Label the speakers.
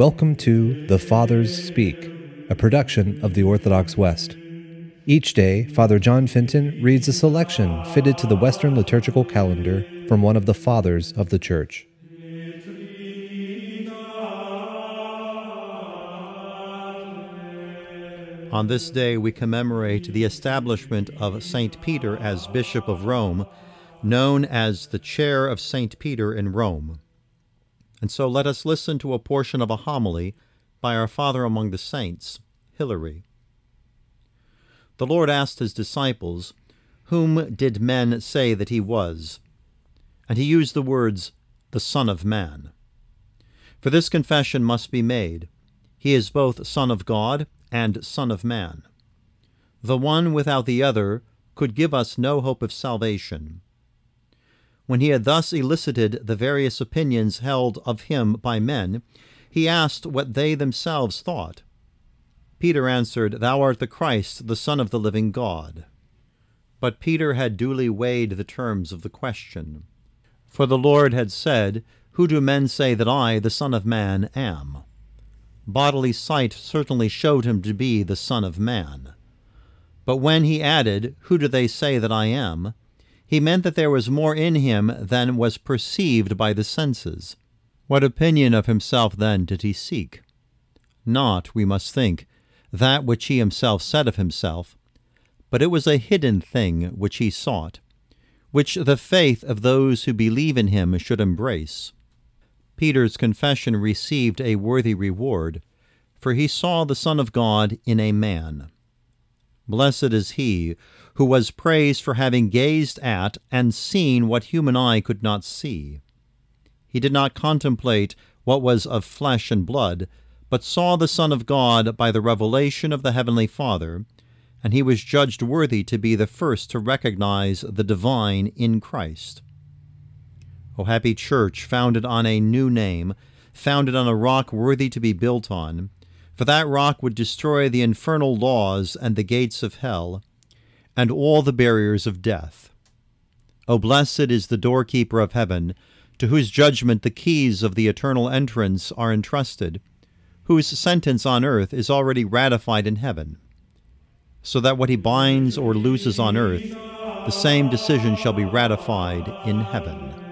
Speaker 1: Welcome to The Fathers Speak, a production of the Orthodox West. Each day, Father John Fenton reads a selection fitted to the Western liturgical calendar from one of the Fathers of the Church.
Speaker 2: On this day, we commemorate the establishment of St. Peter as Bishop of Rome, known as the Chair of St. Peter in Rome. And so let us listen to a portion of a homily by our Father among the Saints, Hilary. The Lord asked his disciples, Whom did men say that he was? And he used the words, the Son of Man. For this confession must be made. He is both Son of God and Son of Man. The one without the other could give us no hope of salvation. When he had thus elicited the various opinions held of him by men, he asked what they themselves thought. Peter answered, Thou art the Christ, the Son of the living God. But Peter had duly weighed the terms of the question. For the Lord had said, Who do men say that I, the Son of Man, am? bodily sight certainly showed him to be the Son of Man. But when he added, Who do they say that I am? He meant that there was more in him than was perceived by the senses. What opinion of himself then did he seek? Not, we must think, that which he himself said of himself, but it was a hidden thing which he sought, which the faith of those who believe in him should embrace. Peter's confession received a worthy reward, for he saw the Son of God in a man. Blessed is he who was praised for having gazed at and seen what human eye could not see. He did not contemplate what was of flesh and blood, but saw the Son of God by the revelation of the Heavenly Father, and he was judged worthy to be the first to recognize the divine in Christ. O happy church, founded on a new name, founded on a rock worthy to be built on, for that rock would destroy the infernal laws and the gates of hell, and all the barriers of death. O blessed is the doorkeeper of heaven, to whose judgment the keys of the eternal entrance are entrusted, whose sentence on earth is already ratified in heaven, so that what he binds or looses on earth, the same decision shall be ratified in heaven.